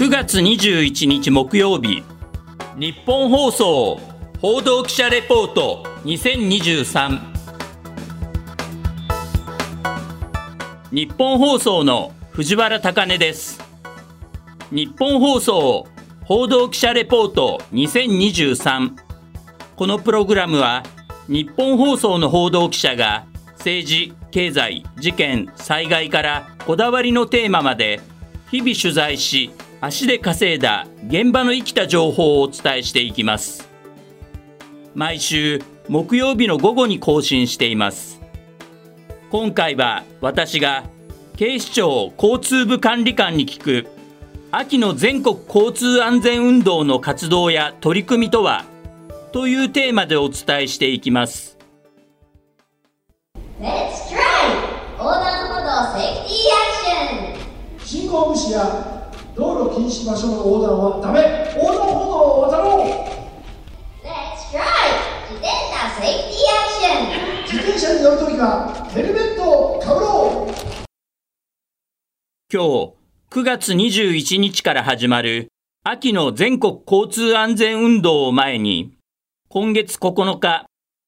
9月21日木曜日。日本放送報道記者レポート2023日本放送の藤原貴根です。日本放送報道記者レポート2023このプログラムは日本放送の報道記者が政治経済事件災害からこだわりのテーマまで日々取材し足で稼いだ現場の生きた情報をお伝えしていきます。毎週木曜日の午後に更新しています。今回は私が警視庁交通部管理官に聞く秋の全国交通安全運動の活動や取り組みとはというテーマでお伝えしていきます。横断歩道セーフティーアクション!信号無視や道路禁止場所の横断はダメ。横断歩道を渡ろう。Let's drive 自転車セーフティーアクション自転車に乗るときはヘルメットをかぶろう。今日9月21日から始まる秋の全国交通安全運動を前に今月9日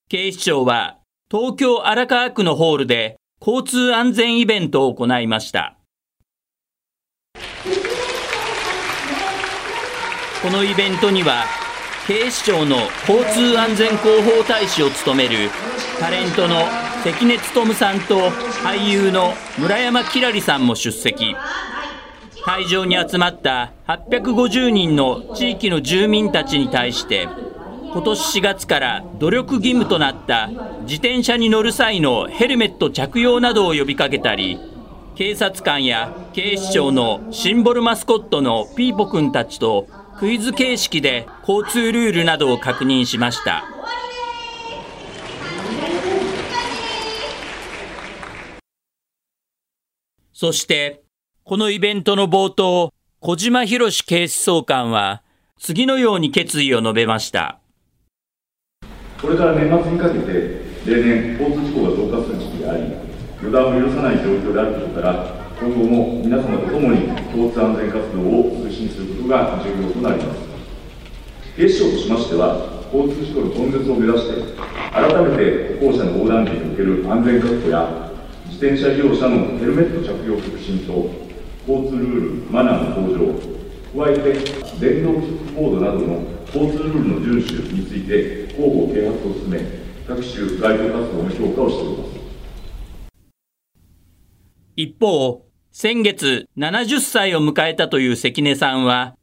警視庁は東京荒川区のホールで交通安全イベントを行いましたこのイベントには警視庁の交通安全広報大使を務めるタレントの関根勤さんと俳優の村山輝星さんも出席。会場に集まった850人の地域の住民たちに対して今年4月から努力義務となった自転車に乗る際のヘルメット着用などを呼びかけたり警察官や警視庁のシンボルマスコットのピーポくんたちとクイズ形式で交通ルールなどを確認しました。そしてこのイベントの冒頭小島博史警視総監は次のように決意を述べました。これから年末にかけて例年交通事故が増加する時期であり予断を許さない状況であることから今後も皆様と共に交通安全活動を推進することが重要となります。警視庁としましては交通事故の根絶を目指して改めて歩行者の横断時における安全確保や自転車利用者のヘルメット着用促進と交通ルールマナーの向上加えて電動キックボードなどの交通ルールの遵守について広報啓発を進め各種外交活動の評価をしております。一方先月70歳を迎えたという関根さんは、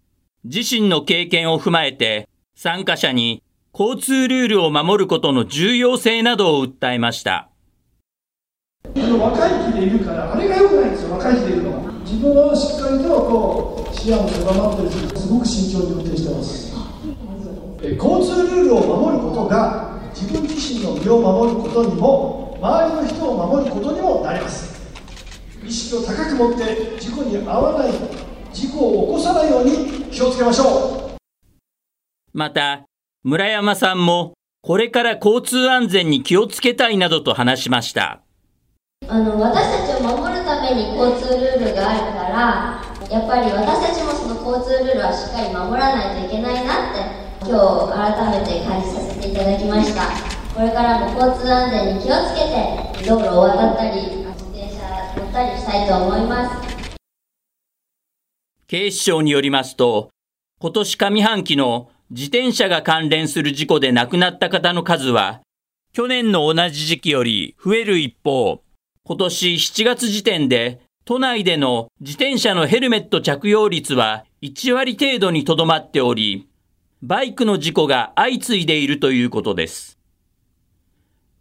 自身の経験を踏まえて、参加者に交通ルールを守ることの重要性などを訴えました。あの若い木でいるから、あれが良くないんですよ、若い木でいるのは。自分はしっかりとこう視野も狭まってるし、すごく慎重に運転してます。交通ルールを守ることが、自分自身の身を守ることにも、周りの人を守ることにもなります。意識を高く持って事故に遭わない事故を起こさないように気をつけましょう。また村山さんもこれから交通安全に気をつけたいなどと話しました。あの私たちを守るために交通ルールがあるからやっぱり私たちもその交通ルールはしっかり守らないといけないなって今日改めて感じさせていただきました。これからも交通安全に気をつけて道路を渡ったりったりしたいと思います。警視庁によりますと、今年上半期の自転車が関連する事故で亡くなった方の数は、去年の同じ時期より増える一方、今年7月時点で都内での自転車のヘルメット着用率は1割程度にとどまっており、バイクの事故が相次いでいるということです。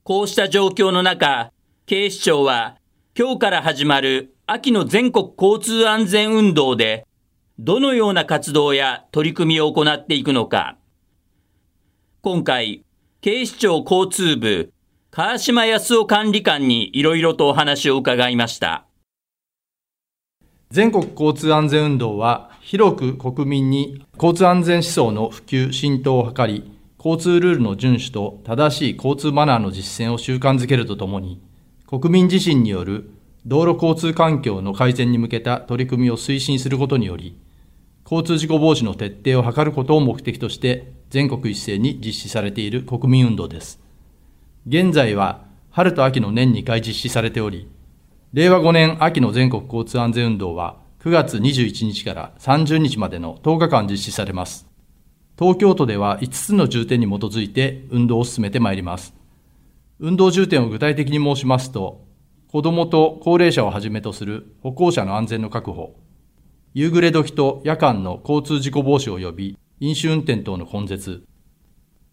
こうした状況の中、警視庁は今日から始まる秋の全国交通安全運動で、どのような活動や取り組みを行っていくのか。今回、警視庁交通部、川島康夫管理官にいろいろとお話を伺いました。全国交通安全運動は、広く国民に交通安全思想の普及、浸透を図り、交通ルールの遵守と正しい交通マナーの実践を習慣づけるとともに、国民自身による道路交通環境の改善に向けた取り組みを推進することにより、交通事故防止の徹底を図ることを目的として全国一斉に実施されている国民運動です。現在は春と秋の年2回実施されており、令和5年秋の全国交通安全運動は9月21日から30日までの10日間実施されます。東京都では5つの重点に基づいて運動を進めてまいります。運動重点を具体的に申しますと、子どもと高齢者をはじめとする歩行者の安全の確保、夕暮れ時と夜間の交通事故防止及び飲酒運転等の根絶、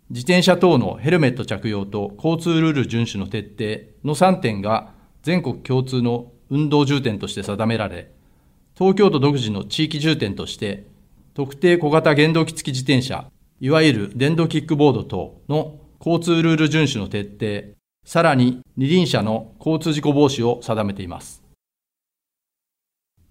自転車等のヘルメット着用と交通ルール遵守の徹底の3点が全国共通の運動重点として定められ、東京都独自の地域重点として、特定小型原動機付き自転車、いわゆる電動キックボード等の交通ルール遵守の徹底、さらに二輪車の交通事故防止を定めています。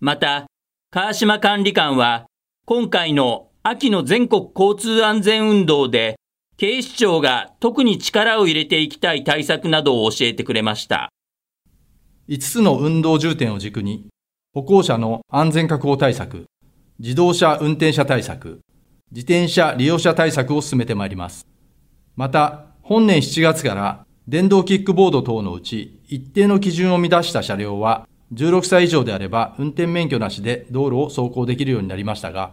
また、川島管理官は、今回の秋の全国交通安全運動で、警視庁が特に力を入れていきたい対策などを教えてくれました。5つの運動重点を軸に、歩行者の安全確保対策、自動車運転者対策、自転車利用者対策を進めてまいります。また、本年7月から電動キックボード等のうち一定の基準を満たした車両は16歳以上であれば運転免許なしで道路を走行できるようになりましたが、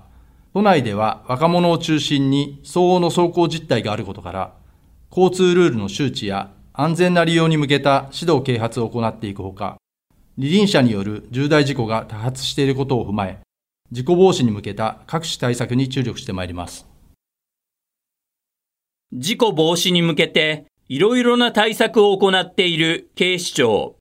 都内では若者を中心に相応の走行実態があることから、交通ルールの周知や安全な利用に向けた指導啓発を行っていくほか、二輪車による重大事故が多発していることを踏まえ、事故防止に向けた各種対策に注力してまいります。事故防止に向けていろいろな対策を行っている警視庁。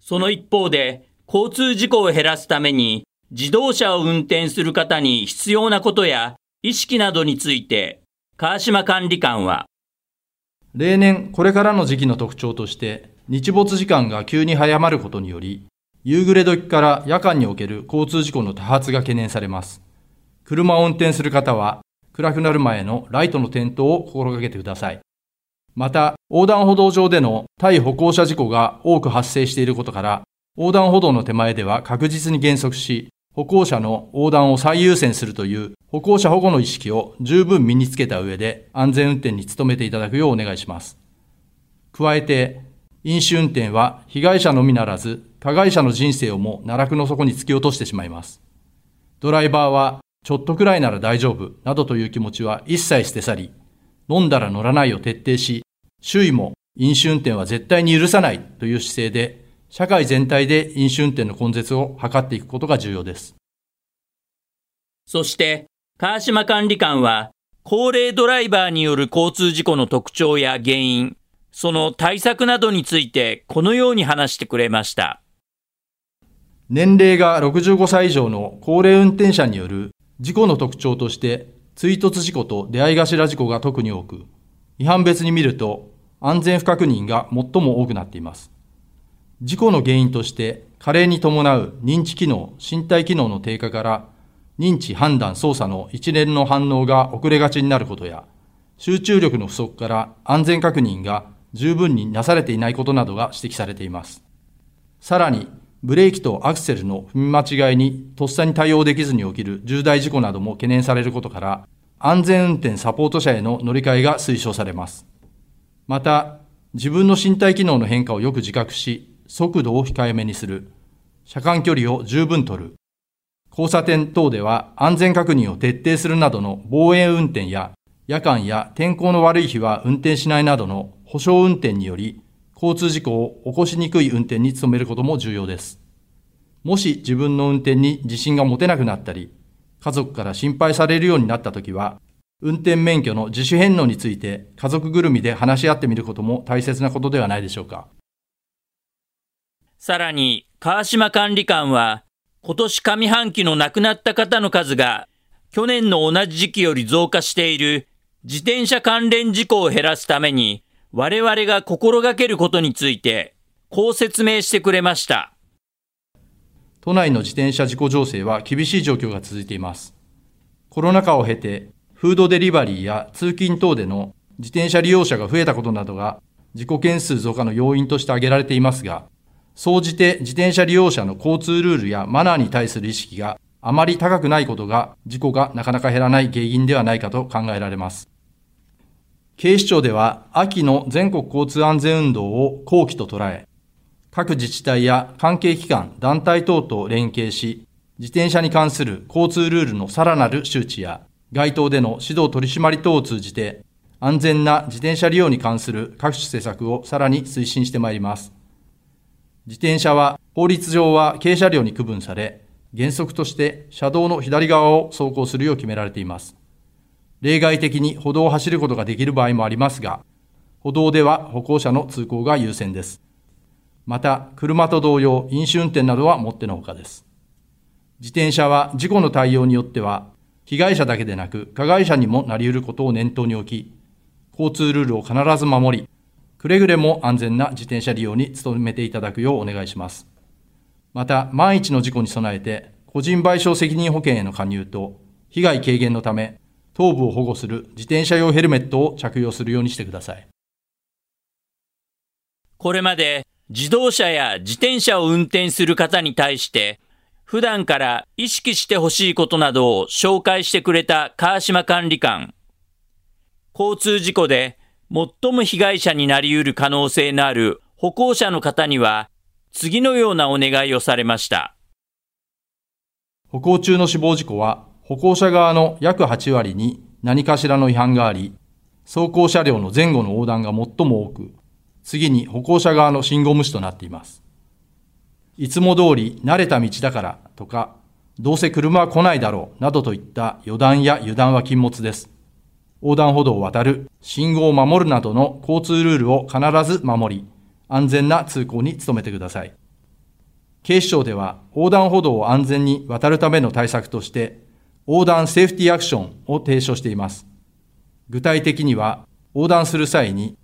その一方で、交通事故を減らすために、自動車を運転する方に必要なことや意識などについて、川島管理官は、例年、これからの時期の特徴として、日没時間が急に早まることにより、夕暮れ時から夜間における交通事故の多発が懸念されます。車を運転する方は、暗くなる前のライトの点灯を心がけてください。また、横断歩道上での対歩行者事故が多く発生していることから、横断歩道の手前では確実に減速し、歩行者の横断を最優先するという歩行者保護の意識を十分身につけた上で安全運転に努めていただくようお願いします。加えて、飲酒運転は被害者のみならず、加害者の人生をも奈落の底に突き落としてしまいます。ドライバーは、ちょっとくらいなら大丈夫、などという気持ちは一切捨て去り、飲んだら乗らないを徹底し、周囲も飲酒運転は絶対に許さないという姿勢で、社会全体で飲酒運転の根絶を図っていくことが重要です。そして、川島管理官は、高齢ドライバーによる交通事故の特徴や原因、その対策などについてこのように話してくれました。年齢が65歳以上の高齢運転者による事故の特徴として、追突事故と出会い頭事故が特に多く、違反別に見ると安全不確認が最も多くなっています。事故の原因として、加齢に伴う認知機能、身体機能の低下から、認知、判断、操作の一連の反応が遅れがちになることや、集中力の不足から安全確認が十分になされていないことなどが指摘されています。さらに、ブレーキとアクセルの踏み間違いにとっさに対応できずに起きる重大事故なども懸念されることから、安全運転サポート車への乗り換えが推奨されます。また、自分の身体機能の変化をよく自覚し、速度を控えめにする。車間距離を十分取る。交差点等では安全確認を徹底するなどの防衛運転や、夜間や天候の悪い日は運転しないなどの保証運転により、交通事故を起こしにくい運転に努めることも重要です。もし自分の運転に自信が持てなくなったり、家族から心配されるようになったときは、運転免許の自主返納について家族ぐるみで話し合ってみることも大切なことではないでしょうか。さらに、川島管理官は、今年上半期の亡くなった方の数が、去年の同じ時期より増加している自転車関連事故を減らすために、我々が心がけることについて、こう説明してくれました。都内の自転車事故情勢は厳しい状況が続いています。コロナ禍を経て、フードデリバリーや通勤等での自転車利用者が増えたことなどが事故件数増加の要因として挙げられていますが、総じて自転車利用者の交通ルールやマナーに対する意識があまり高くないことが事故がなかなか減らない原因ではないかと考えられます。警視庁では秋の全国交通安全運動を後期と捉え、各自治体や関係機関、団体等と連携し、自転車に関する交通ルールのさらなる周知や、街頭での指導取締り等を通じて、安全な自転車利用に関する各種施策をさらに推進してまいります。自転車は法律上は軽車両に区分され、原則として車道の左側を走行するよう決められています。例外的に歩道を走ることができる場合もありますが、歩道では歩行者の通行が優先です。また、車と同様、飲酒運転などはもってのほかです。自転車は事故の対応によっては、被害者だけでなく、加害者にもなり得ることを念頭に置き、交通ルールを必ず守り、くれぐれも安全な自転車利用に努めていただくようお願いします。また、万一の事故に備えて、個人賠償責任保険への加入と、被害軽減のため、頭部を保護する自転車用ヘルメットを着用するようにしてください。これまで自動車や自転車を運転する方に対して、普段から意識してほしいことなどを紹介してくれた川島管理官。交通事故で最も被害者になり得る可能性のある歩行者の方には、次のようなお願いをされました。歩行中の死亡事故は、歩行者側の約8割に何かしらの違反があり、走行車両の前後の横断が最も多く、次に歩行者側の信号無視となっています。いつも通り慣れた道だからとか、どうせ車は来ないだろうなどといった予断や油断は禁物です。横断歩道を渡る、信号を守るなどの交通ルールを必ず守り、安全な通行に努めてください。警視庁では横断歩道を安全に渡るための対策として、横断セーフティーアクションを提唱しています。具体的には、横断する際に、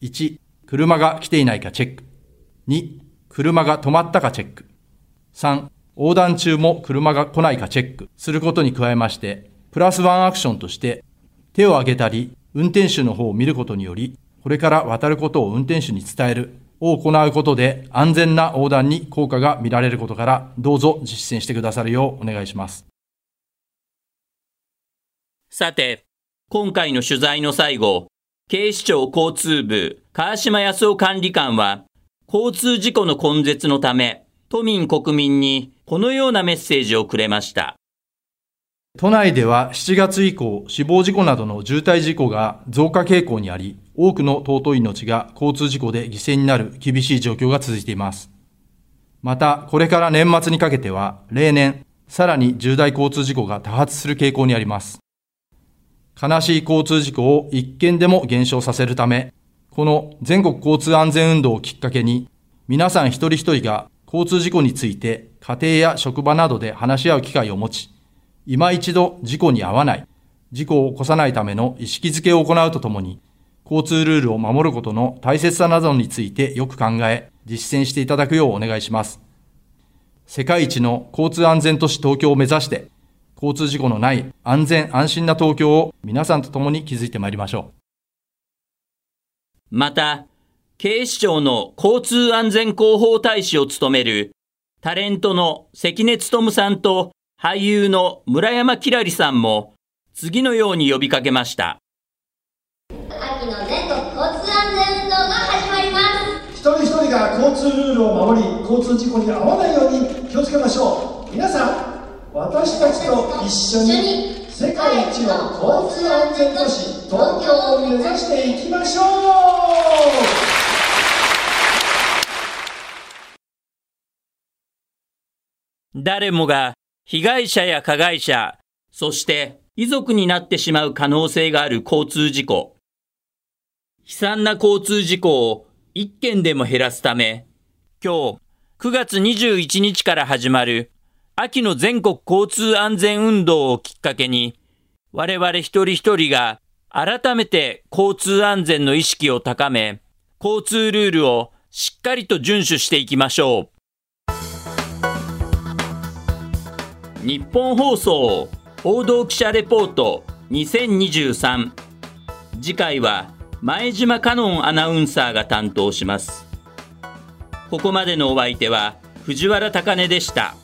1、車が来ていないかチェック。2、車が止まったかチェック。3、横断中も車が来ないかチェックすることに加えまして、プラスワンアクションとして、手を挙げたり、運転手の方を見ることにより、これから渡ることを運転手に伝えるを行うことで安全な横断に効果が見られることから、どうぞ実践してくださるようお願いします。さて、今回の取材の最後、警視庁交通部川島康夫管理官は、交通事故の根絶のため、都民国民にこのようなメッセージをくれました。都内では7月以降、死亡事故などの渋滞事故が増加傾向にあり、多くの尊い命が交通事故で犠牲になる厳しい状況が続いています。また、これから年末にかけては、例年、さらに重大交通事故が多発する傾向にあります。悲しい交通事故を一件でも減少させるため、この全国交通安全運動をきっかけに、皆さん一人一人が交通事故について家庭や職場などで話し合う機会を持ち、今一度事故に遭わない、事故を起こさないための意識づけを行うとともに、交通ルールを守ることの大切さなどについてよく考え、実践していただくようお願いします。世界一の交通安全都市東京を目指して、交通事故のない安全安心な東京を皆さんと共に築いてまいりましょう。また、警視庁の交通安全広報大使を務めるタレントの関根勤さんと俳優の村山きらりさんも次のように呼びかけました。秋の全国交通安全運動が始まります。一人一人が交通ルールを守り、交通事故に遭わないように気をつけましょう。皆さん、私たちと一緒に世界一の交通安全都市東京を目指していきましょう誰もが被害者や加害者、そして遺族になってしまう可能性がある交通事故。悲惨な交通事故を一件でも減らすため、今日9月21日から始まる秋の全国交通安全運動をきっかけに、我々一人一人が改めて交通安全の意識を高め、交通ルールをしっかりと遵守していきましょう。日本放送報道記者レポート2023次回は前島香音アナウンサーが担当します。ここまでのお相手は藤原貴根でした。